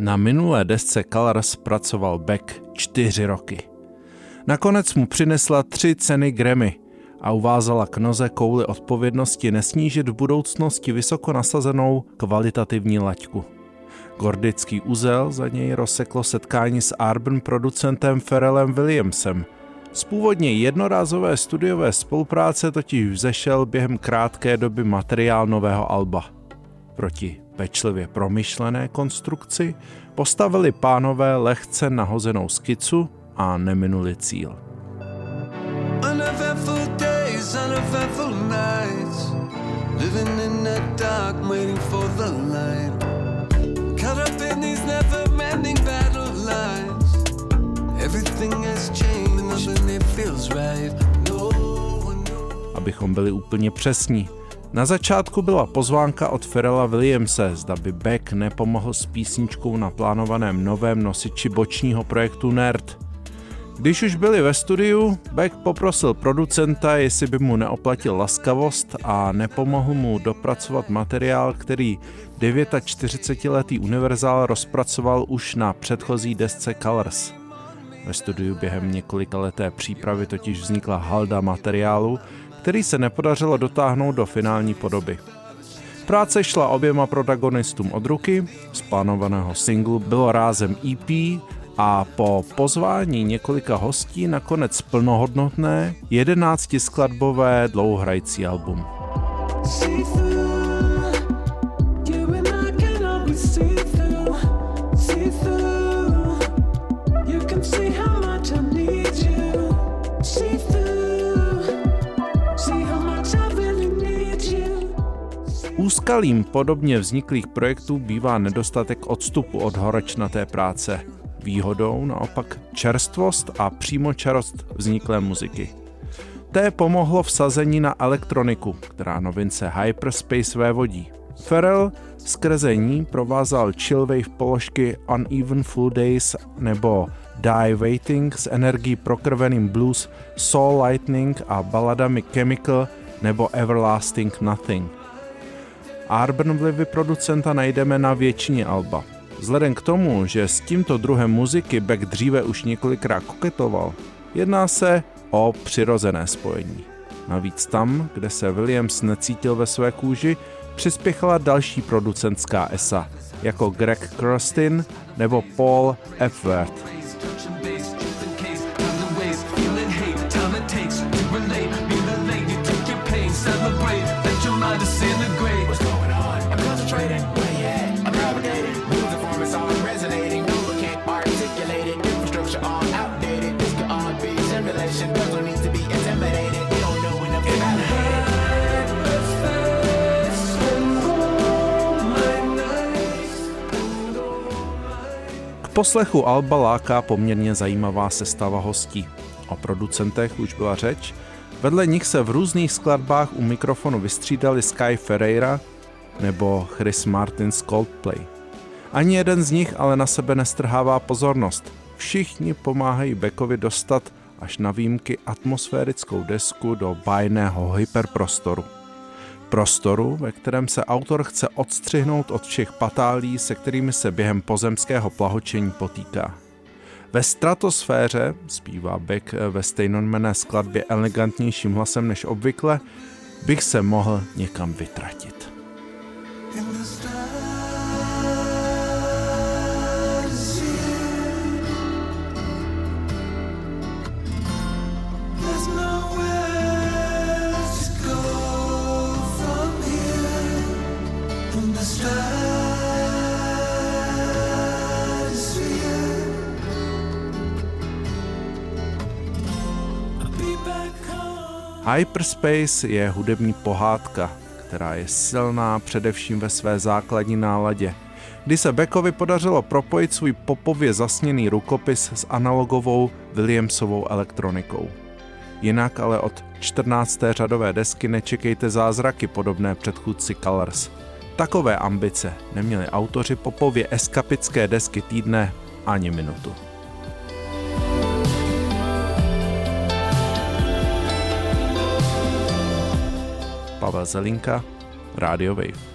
Na minulé desce Colors pracoval Beck čtyři roky. Nakonec mu přinesla tři ceny Grammy a uvázala k noze kouli odpovědnosti nesnížit v budoucnosti vysoko nasazenou kvalitativní laťku. Gordický uzel za něj rozseklo setkání s Arben producentem Ferelem Williamsem. Z původně jednorázové studiové spolupráce totiž vzešel během krátké doby materiál nového alba. Proti pečlivě promyšlené konstrukci postavili pánové lehce nahozenou skicu a neminuli cíl. no. Abychom byli úplně přesní, na začátku byla pozvánka od Ferela Williamse, zda by Beck nepomohl s písničkou na plánovaném novém nosiči bočního projektu Nerd. Když už byli ve studiu, Beck poprosil producenta, jestli by mu neoplatil laskavost a nepomohl mu dopracovat materiál, který 49-letý univerzál rozpracoval už na předchozí desce Colors. Ve studiu během několika leté přípravy totiž vznikla halda materiálu, který se nepodařilo dotáhnout do finální podoby. Práce šla oběma protagonistům od ruky, z plánovaného singlu bylo rázem EP a po pozvání několika hostí nakonec plnohodnotné jedenáctiskladbové dlouhohrající album. See Úskalím podobně vzniklých projektů bývá nedostatek odstupu od horečnaté práce. Výhodou naopak čerstvost a přímočarost vzniklé muziky. Té pomohlo vsazení na elektroniku, která novince Hyperspace vévodí. Ferrell skrze ní provázal chillwave položky Uneven Full Days nebo Die Waiting s energií prokrveným blues Soul Lightning a baladami Chemical nebo Everlasting Nothing – Arben vlivy producenta najdeme na většině alba. Vzhledem k tomu, že s tímto druhem muziky Beck dříve už několikrát koketoval, jedná se o přirozené spojení. Navíc tam, kde se Williams necítil ve své kůži, přispěchala další producentská esa, jako Greg Crostin nebo Paul Epworth. Poslechu Alba láká poměrně zajímavá sestava hostí. O producentech už byla řeč, vedle nich se v různých skladbách u mikrofonu vystřídali Sky Ferreira nebo Chris Martin z Coldplay. Ani jeden z nich ale na sebe nestrhává pozornost. Všichni pomáhají Beckovi dostat až na výjimky atmosférickou desku do bajného hyperprostoru prostoru, ve kterém se autor chce odstřihnout od všech patálí, se kterými se během pozemského plahočení potýká. Ve stratosféře, zpívá Beck ve stejnojmenné skladbě elegantnějším hlasem než obvykle, bych se mohl někam vytratit. In the Hyperspace je hudební pohádka, která je silná především ve své základní náladě, kdy se Beckovi podařilo propojit svůj popově zasněný rukopis s analogovou Williamsovou elektronikou. Jinak ale od 14. řadové desky nečekejte zázraky podobné předchůdci Colors. Takové ambice neměli autoři popově eskapické desky týdne ani minutu. Pavel Zelinka, Radio Wave.